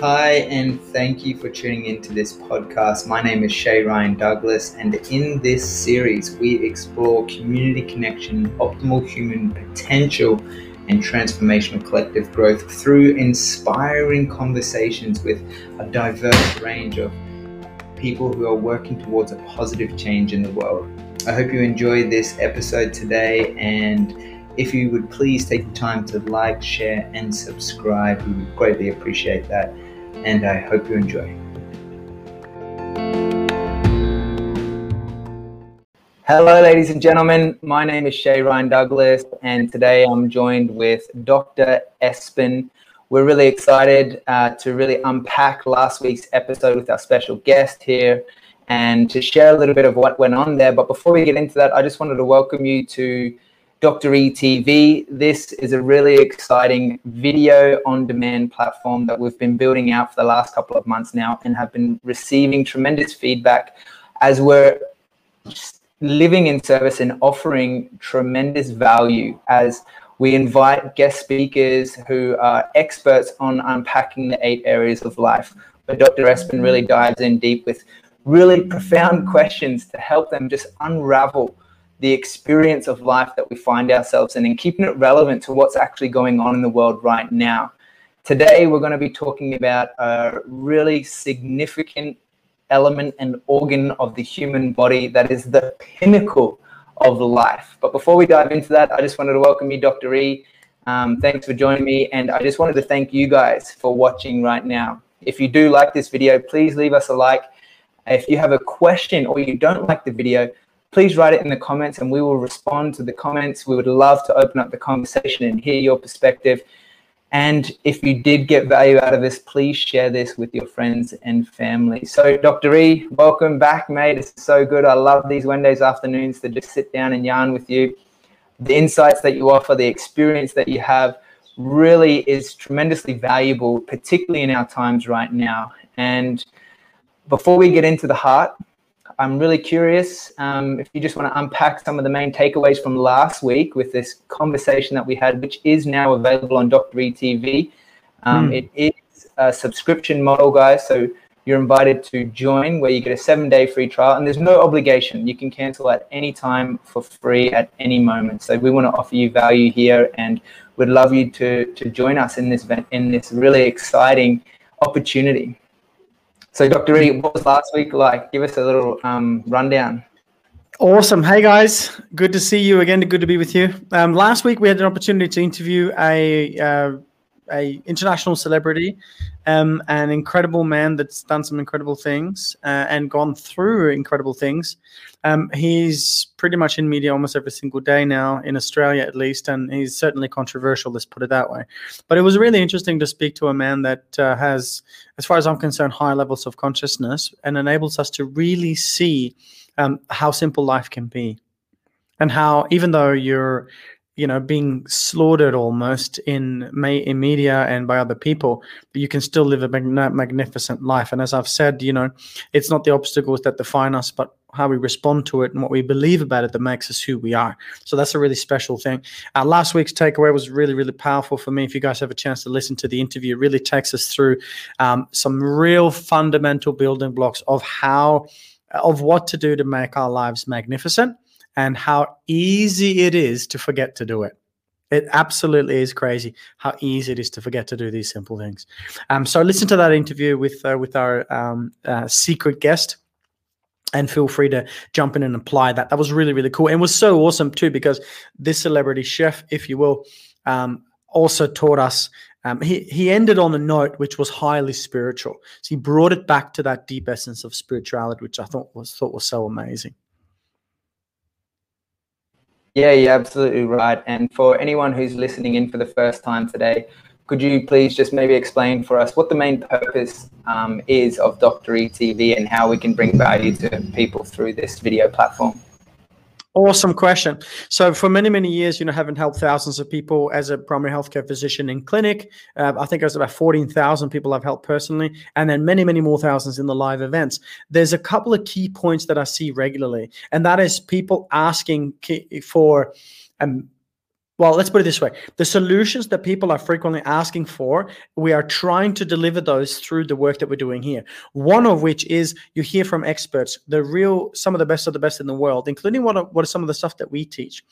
Hi, and thank you for tuning into this podcast. My name is Shay Ryan Douglas, and in this series, we explore community connection, optimal human potential, and transformational collective growth through inspiring conversations with a diverse range of people who are working towards a positive change in the world. I hope you enjoy this episode today, and if you would please take the time to like, share, and subscribe, we would greatly appreciate that and I hope you enjoy. Hello, ladies and gentlemen. My name is Shay Ryan Douglas, and today I'm joined with Dr. Espen. We're really excited uh, to really unpack last week's episode with our special guest here and to share a little bit of what went on there. But before we get into that, I just wanted to welcome you to Dr. ETV. This is a really exciting video on demand platform that we've been building out for the last couple of months now and have been receiving tremendous feedback as we're living in service and offering tremendous value as we invite guest speakers who are experts on unpacking the eight areas of life. But Dr. Espen really dives in deep with really profound questions to help them just unravel the experience of life that we find ourselves in and keeping it relevant to what's actually going on in the world right now. Today, we're going to be talking about a really significant element and organ of the human body that is the pinnacle of life. But before we dive into that, I just wanted to welcome you, Dr. E. Um, thanks for joining me. And I just wanted to thank you guys for watching right now. If you do like this video, please leave us a like. If you have a question or you don't like the video, please write it in the comments and we will respond to the comments. We would love to open up the conversation and hear your perspective. And if you did get value out of this, please share this with your friends and family. So, Dr. E, welcome back, mate. It's so good. I love these Wednesdays afternoons to just sit down and yarn with you. The insights that you offer, the experience that you have really is tremendously valuable, particularly in our times right now. And before we get into the heart, I'm really curious um, if you just want to unpack some of the main takeaways from last week with this conversation that we had, which is now available on Dr. ETV. Um, mm. It is a subscription model, guys. So you're invited to join where you get a seven day free trial and there's no obligation. You can cancel at any time for free at any moment. So we want to offer you value here and we'd love you to, to join us in this, in this really exciting opportunity. So, Dr. E, what was last week like? Give us a little um, rundown. Awesome. Hey guys, good to see you again. Good to be with you. Um, last week we had an opportunity to interview a uh, a international celebrity, um, an incredible man that's done some incredible things uh, and gone through incredible things. Um, he's pretty much in media almost every single day now, in Australia at least, and he's certainly controversial, let's put it that way. But it was really interesting to speak to a man that uh, has, as far as I'm concerned, high levels of consciousness and enables us to really see um, how simple life can be. And how, even though you're you know being slaughtered almost in in media and by other people but you can still live a magnificent life. And as i've said you know it's not the obstacles that define us but how we respond to it and what we believe about it that makes us who we are. So that's a really special thing. Uh, last week's takeaway was really really powerful for me. If you guys have a chance to listen to the interview it really takes us through um, some real fundamental building blocks of how of what to do to make our lives magnificent and how easy it is to forget to do it. It absolutely is crazy how easy it is to forget to do these simple things. Um, so listen to that interview with uh, with our um, uh, secret guest, and feel free to jump in and apply that. That was really really cool and was so awesome too because this celebrity chef, if you will, um, also taught us. Um, he he ended on a note which was highly spiritual. So he brought it back to that deep essence of spirituality, which I thought was thought was so amazing. Yeah, you're absolutely right. And for anyone who's listening in for the first time today, could you please just maybe explain for us what the main purpose um, is of Dr. ETV and how we can bring value to people through this video platform? Awesome question. So, for many, many years, you know, having helped thousands of people as a primary healthcare physician in clinic, uh, I think it was about 14,000 people I've helped personally, and then many, many more thousands in the live events. There's a couple of key points that I see regularly, and that is people asking for um, well, let's put it this way the solutions that people are frequently asking for, we are trying to deliver those through the work that we're doing here. One of which is you hear from experts, the real, some of the best of the best in the world, including what, what are some of the stuff that we teach.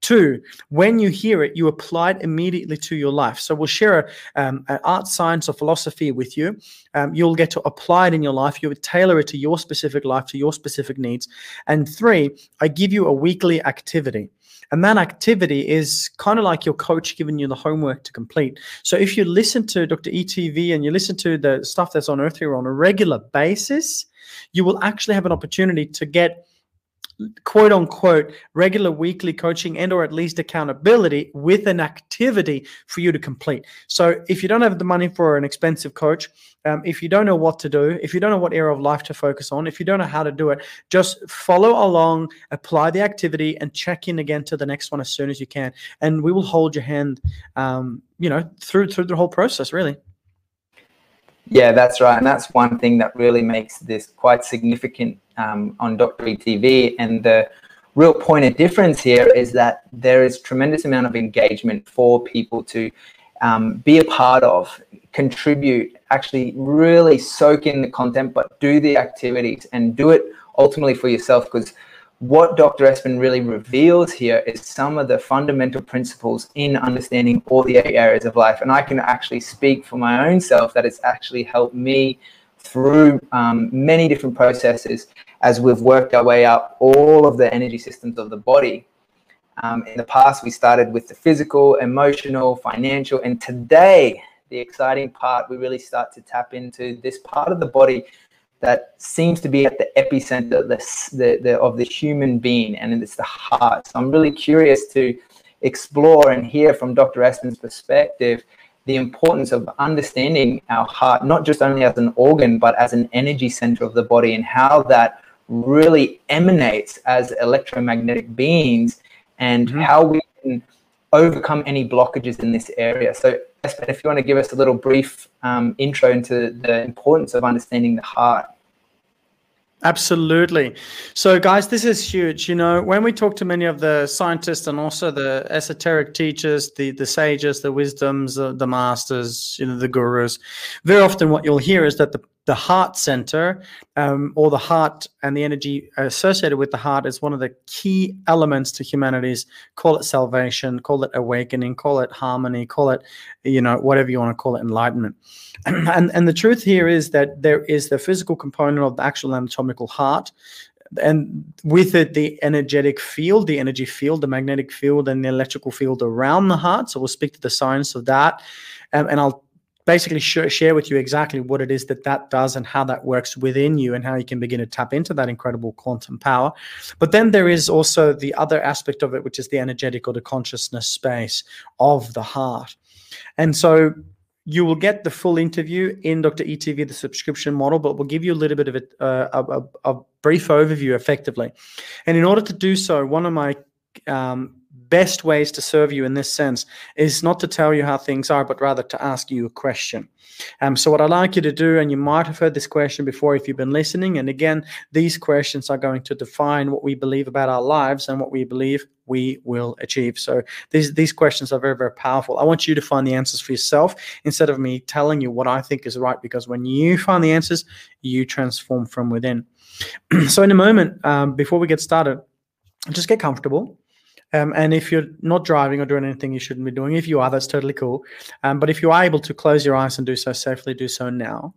Two, when you hear it, you apply it immediately to your life. So we'll share um, an art, science, or philosophy with you. Um, you'll get to apply it in your life. You would tailor it to your specific life, to your specific needs. And three, I give you a weekly activity. And that activity is kind of like your coach giving you the homework to complete. So if you listen to Dr. ETV and you listen to the stuff that's on Earth here on a regular basis, you will actually have an opportunity to get quote unquote regular weekly coaching and or at least accountability with an activity for you to complete. So if you don't have the money for an expensive coach um, if you don't know what to do if you don't know what area of life to focus on if you don't know how to do it just follow along apply the activity and check in again to the next one as soon as you can. And we will hold your hand um, you know through through the whole process really yeah, that's right. And that's one thing that really makes this quite significant um, on Dr. ETV. And the real point of difference here is that there is tremendous amount of engagement for people to um, be a part of, contribute, actually really soak in the content, but do the activities and do it ultimately for yourself because what Dr. Espen really reveals here is some of the fundamental principles in understanding all the eight areas of life. And I can actually speak for my own self that it's actually helped me through um, many different processes as we've worked our way up all of the energy systems of the body. Um, in the past, we started with the physical, emotional, financial, and today, the exciting part, we really start to tap into this part of the body that seems to be at the epicenter the, the, the, of the human being, and it's the heart. So I'm really curious to explore and hear from Dr. Espen's perspective the importance of understanding our heart, not just only as an organ, but as an energy center of the body, and how that really emanates as electromagnetic beings, and mm-hmm. how we can overcome any blockages in this area. So Espen, if you want to give us a little brief um, intro into the importance of understanding the heart. Absolutely. So, guys, this is huge. You know, when we talk to many of the scientists and also the esoteric teachers, the the sages, the wisdoms, the, the masters, you know, the gurus, very often what you'll hear is that the the heart center um, or the heart and the energy associated with the heart is one of the key elements to humanity's call it salvation call it awakening call it harmony call it you know whatever you want to call it enlightenment. And and the truth here is that there is the physical component of the actual anatomical heart and with it the energetic field the energy field the magnetic field and the electrical field around the heart. So we'll speak to the science of that. Um, and i'll basically sh- share with you exactly what it is that that does and how that works within you and how you can begin to tap into that incredible quantum power. But then there is also the other aspect of it, which is the energetic or the consciousness space of the heart. And so you will get the full interview in Dr. ETV, the subscription model, but we'll give you a little bit of a, uh, a, a brief overview effectively. And in order to do so, one of my um, best ways to serve you in this sense is not to tell you how things are, but rather to ask you a question. Um, so, what I'd like you to do, and you might have heard this question before if you've been listening, and again, these questions are going to define what we believe about our lives and what we believe we will achieve. So, these, these questions are very, very powerful. I want you to find the answers for yourself instead of me telling you what I think is right, because when you find the answers, you transform from within. so, in a moment, um, before we get started, just get comfortable um, and if you're not driving or doing anything you shouldn't be doing, if you are, that's totally cool. Um, but if you are able to close your eyes and do so safely, do so now.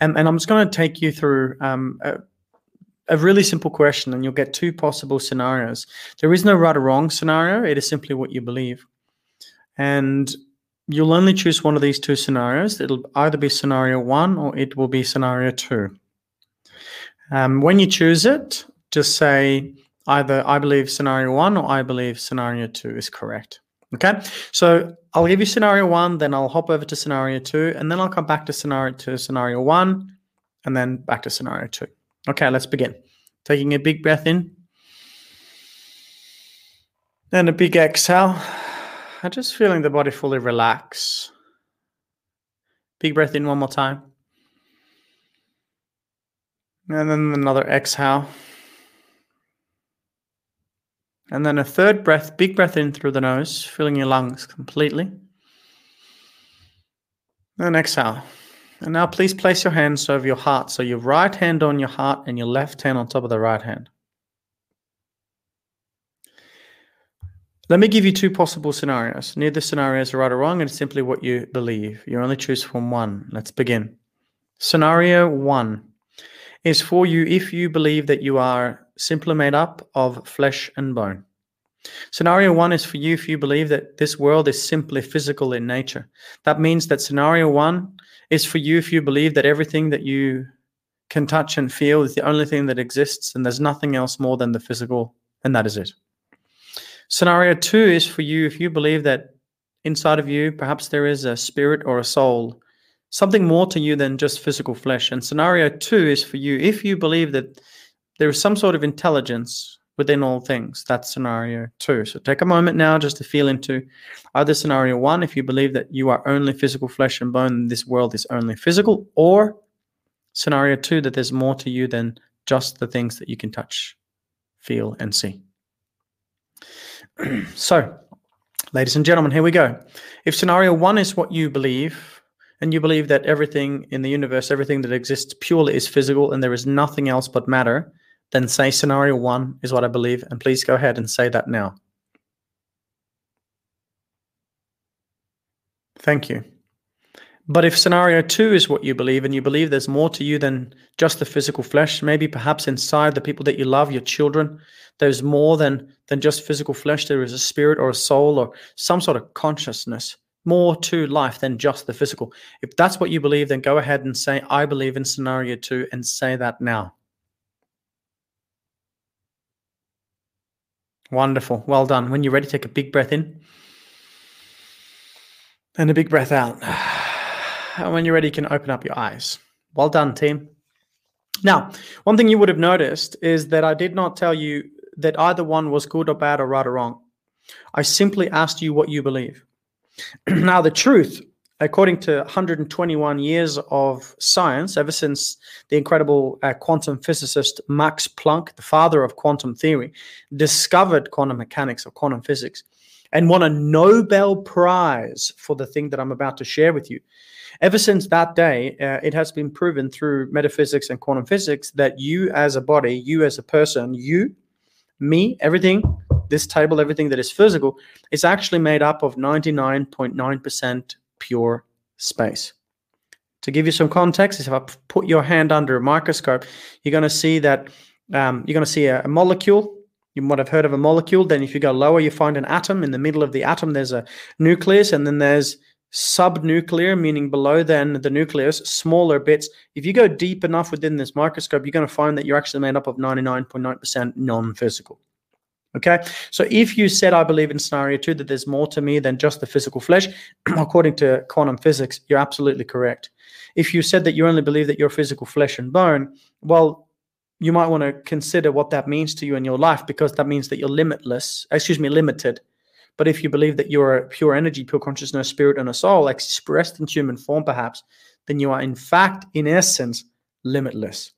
Um, and I'm just going to take you through um, a, a really simple question, and you'll get two possible scenarios. There is no right or wrong scenario, it is simply what you believe. And you'll only choose one of these two scenarios. It'll either be scenario one or it will be scenario two. Um, when you choose it, just say, either I believe scenario one or I believe scenario two is correct. Okay, so I'll give you scenario one, then I'll hop over to scenario two, and then I'll come back to scenario to scenario one, and then back to scenario two. Okay, let's begin. Taking a big breath in, and a big exhale. I'm just feeling the body fully relax. Big breath in one more time. And then another exhale. And then a third breath, big breath in through the nose, filling your lungs completely. And exhale. And now please place your hands over your heart. So your right hand on your heart and your left hand on top of the right hand. Let me give you two possible scenarios. Neither scenario is right or wrong, it's simply what you believe. You only choose from one. Let's begin. Scenario one is for you if you believe that you are simply made up of flesh and bone. Scenario one is for you if you believe that this world is simply physical in nature. That means that scenario one is for you if you believe that everything that you can touch and feel is the only thing that exists and there's nothing else more than the physical, and that is it. Scenario two is for you if you believe that inside of you, perhaps there is a spirit or a soul, something more to you than just physical flesh. And scenario two is for you if you believe that there is some sort of intelligence within all things. That's scenario two. So take a moment now just to feel into either scenario one, if you believe that you are only physical flesh and bone, this world is only physical, or scenario two, that there's more to you than just the things that you can touch, feel, and see. so, ladies and gentlemen, here we go. If scenario one is what you believe, and you believe that everything in the universe, everything that exists purely is physical and there is nothing else but matter, then say scenario one is what I believe. And please go ahead and say that now. Thank you. But if scenario two is what you believe, and you believe there's more to you than just the physical flesh, maybe perhaps inside the people that you love, your children, there's more than than just physical flesh. There is a spirit or a soul or some sort of consciousness, more to life than just the physical. If that's what you believe, then go ahead and say, I believe in scenario two, and say that now. Wonderful. Well done. When you're ready, take a big breath in and a big breath out. And when you're ready, you can open up your eyes. Well done, team. Now, one thing you would have noticed is that I did not tell you that either one was good or bad or right or wrong. I simply asked you what you believe. now, the truth, according to 121 years of science, ever since the incredible uh, quantum physicist Max Planck, the father of quantum theory, discovered quantum mechanics or quantum physics and won a Nobel Prize for the thing that I'm about to share with you. Ever since that day, uh, it has been proven through metaphysics and quantum physics that you as a body, you as a person, you, me, everything, this table, everything that is physical, is actually made up of 99.9% pure space. To give you some context, if I put your hand under a microscope, you're going to see that um, you're going to see a, a molecule you might have heard of a molecule. Then, if you go lower, you find an atom. In the middle of the atom, there's a nucleus, and then there's subnuclear, meaning below then the nucleus, smaller bits. If you go deep enough within this microscope, you're going to find that you're actually made up of 99.9% non physical. Okay, so if you said, I believe in scenario two, that there's more to me than just the physical flesh, according to quantum physics, you're absolutely correct. If you said that you only believe that you're physical flesh and bone, well, you might want to consider what that means to you in your life because that means that you're limitless, excuse me, limited but if you believe that you're a pure energy, pure consciousness, spirit, and a soul expressed in human form, perhaps, then you are in fact, in essence, limitless.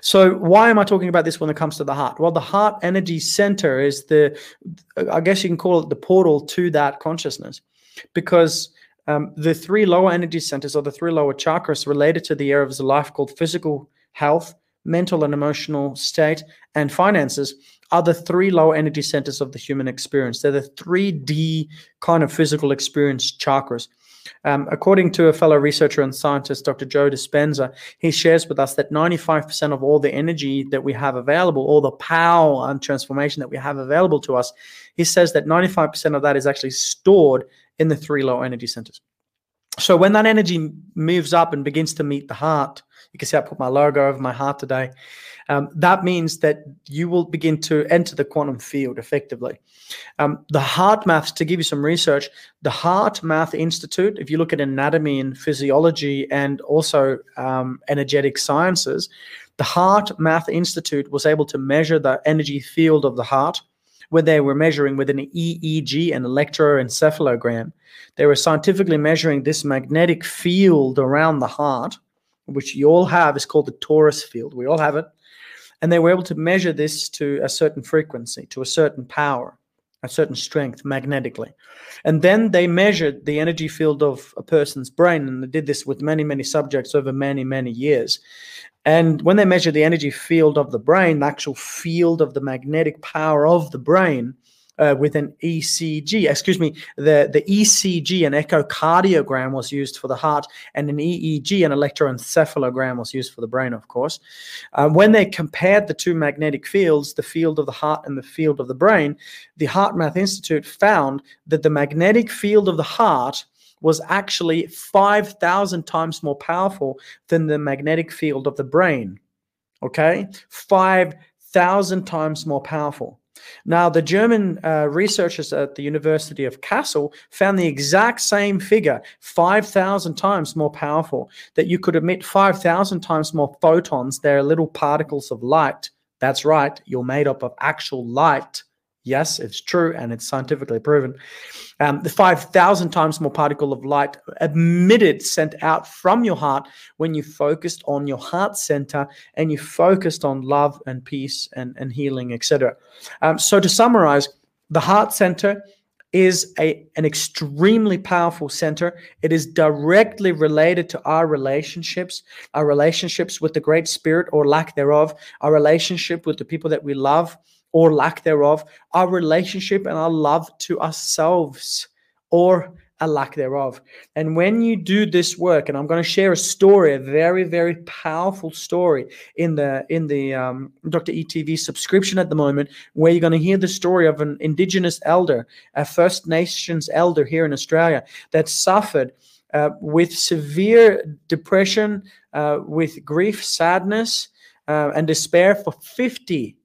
So, why am I talking about this when it comes to the heart? Well, the heart energy center is the, I guess you can call it the portal to that consciousness, because um, the three lower energy centers or the three lower chakras related to the area of life called physical health, mental and emotional state, and finances are the three lower energy centers of the human experience. They're the 3D kind of physical experience chakras. Um, according to a fellow researcher and scientist, Dr. Joe Dispenza, he shares with us that 95% of all the energy that we have available, all the power and transformation that we have available to us, he says that 95% of that is actually stored in the three low energy centers. So when that energy moves up and begins to meet the heart, you can see I put my logo over my heart today um, that means that you will begin to enter the quantum field effectively. Um, the HeartMath, to give you some research, the HeartMath Institute, if you look at anatomy and physiology and also um, energetic sciences, the HeartMath Institute was able to measure the energy field of the heart where they were measuring with an EEG, an electroencephalogram. They were scientifically measuring this magnetic field around the heart, which you all have, is called the torus field. We all have it And they were able to measure this to a certain frequency, to a certain power, a certain strength magnetically. And then they measured the energy field of a person's brain. And they did this with many, many subjects over many, many years. And when they measured the energy field of the brain, the actual field of the magnetic power of the brain, uh, with an ECG. Excuse me, the, the ECG, an echocardiogram, was used for the heart, and an EEG, an electroencephalogram, was used for the brain, of course. Uh, when they compared the two magnetic fields, the field of the heart and the field of the brain, the HeartMath Institute found that the magnetic field of the heart was actually 5,000 times more powerful than the magnetic field of the brain. Okay? 5,000 times more powerful. Now, the German uh, researchers at the University of Kassel found the exact same figure, 5,000 times more powerful, that you could emit 5,000 times more photons. They're little particles of light. That's right, you're made up of actual light Yes, it's true and it's scientifically proven. Um, the 5,000 times more particle of light emitted, sent out from your heart when you focused on your heart center and you focused on love and peace and, and healing, etc. Um, so, to summarize, the heart center is a, an extremely powerful center. It is directly related to our relationships, our relationships with the Great Spirit or lack thereof, our relationship with the people that we love or lack thereof, our relationship and our love to ourselves or a lack thereof. And when you do this work, and I'm going to share a story, a very, very powerful story in the in the um, Dr. ETV subscription at the moment, where you're going to hear the story of an Indigenous elder, a First Nations elder here in Australia that suffered uh, with severe depression, uh, with grief, sadness, uh, and despair for 50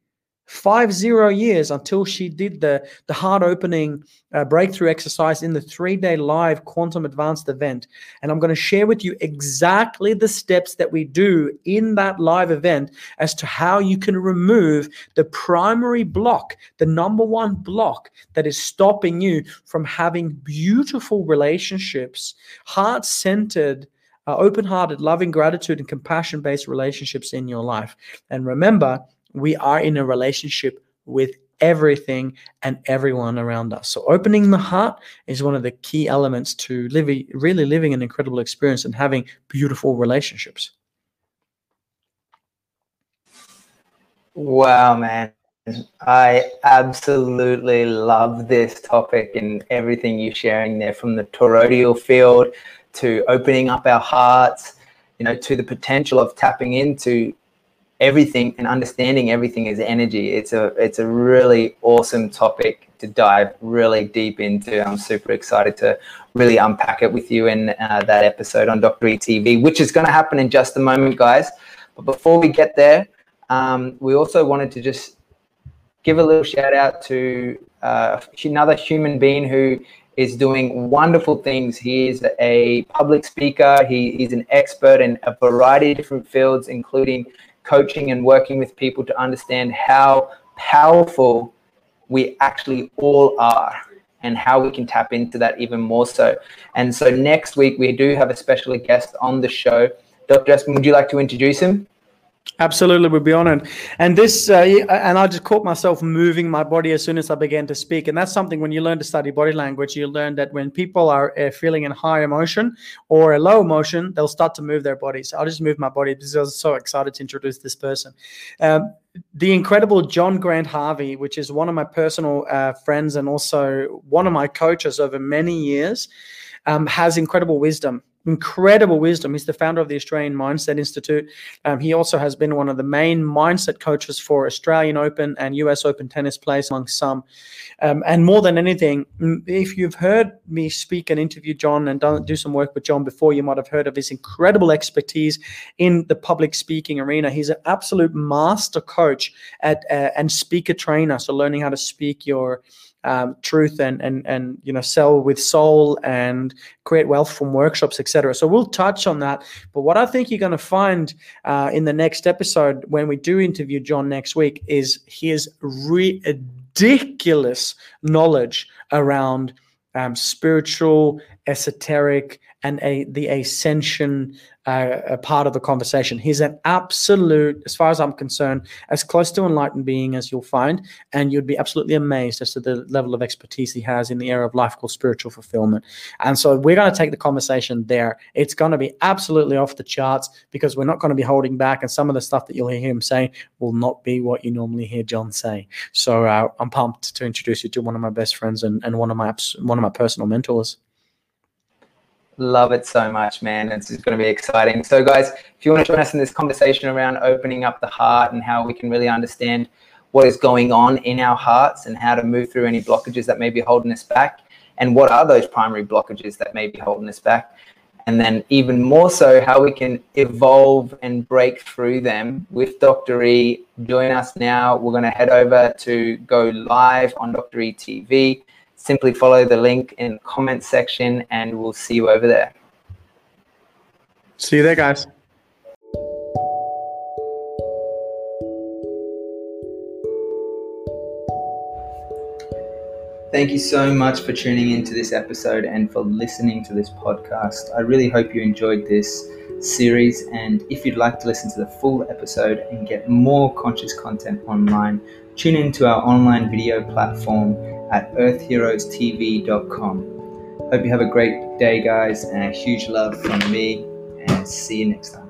five zero years until she did the the heart opening uh, breakthrough exercise in the three day live quantum advanced event. And i'm going to share with you exactly the steps that we do in that live event as to how you can remove the primary block the number one block that is stopping you from having beautiful relationships heart centered uh, open hearted loving gratitude and compassion based relationships in your life. And remember we are in a relationship with everything and everyone around us. So opening the heart is one of the key elements to living really living an incredible experience and having beautiful relationships. Wow, man. I absolutely love this topic and everything you're sharing there from the toroidal field to opening up our hearts, you know, to the potential of tapping into everything and understanding everything is energy. It's a it's a really awesome topic to dive really deep into. I'm super excited to really unpack it with you in uh, that episode on Dr. ETV, which is going to happen in just a moment, guys. But before we get there, um, we also wanted to just give a little shout out to uh, another human being who is doing wonderful things. He is a public speaker. He, he's an expert in a variety of different fields, including coaching and working with people to understand how powerful we actually all are and how we can tap into that even more so. And so next week we do have a special guest on the show. Dr. Justin, would you like to introduce him? Absolutely, we'll be honored. And this, uh, and I just caught myself moving my body as soon as I began to speak. And that's something when you learn to study body language, you learn that when people are uh, feeling in high emotion or a low emotion, they'll start to move their bodies. I'll just move my body because I was so excited to introduce this person. Um, the incredible John Grant Harvey, which is one of my personal uh, friends and also one of my coaches over many years, um, has incredible wisdom incredible wisdom. He's the founder of the Australian Mindset Institute. Um, he also has been one of the main mindset coaches for Australian Open and US Open tennis players, among some. Um, and more than anything, if you've heard me speak and interview John and done, do some work with John before, you might have heard of his incredible expertise in the public speaking arena. He's an absolute master coach at uh, and speaker trainer. So learning how to speak your um, truth and and and you know sell with soul and create wealth from workshops etc so we'll touch on that. But what i think you're going to find uh, in the next episode when we do interview john next week is his ridiculous knowledge around um, spiritual esoteric and a, the ascension uh, a part of the conversation. He's an absolute, as far as I'm concerned, as close to enlightened being as you'll find, and you'd be absolutely amazed as to the level of expertise he has in the area of life called spiritual fulfillment. And so we're going to take the conversation there. It's going to be absolutely off the charts because we're not going to be holding back, and some of the stuff that you'll hear him say will not be what you normally hear John say. So uh, I'm pumped to introduce you to one of my best friends and, and one of my one of my personal mentors. Love it so much, man. It's going to be exciting. So, guys, if you want to join us in this conversation around opening up the heart and how we can really understand what is going on in our hearts and how to move through any blockages that may be holding us back, and what are those primary blockages that may be holding us back, and then even more so, how we can evolve and break through them with Dr. E. Join us now. We're going to head over to go live on Dr. E TV simply follow the link in the comment section and we'll see you over there. See you there, guys. Thank you so much for tuning into this episode and for listening to this podcast. I really hope you enjoyed this series. And if you'd like to listen to the full episode and get more conscious content online, tune into our online video platform at earthheroestv.com. Hope you have a great day, guys, and a huge love from me, and see you next time.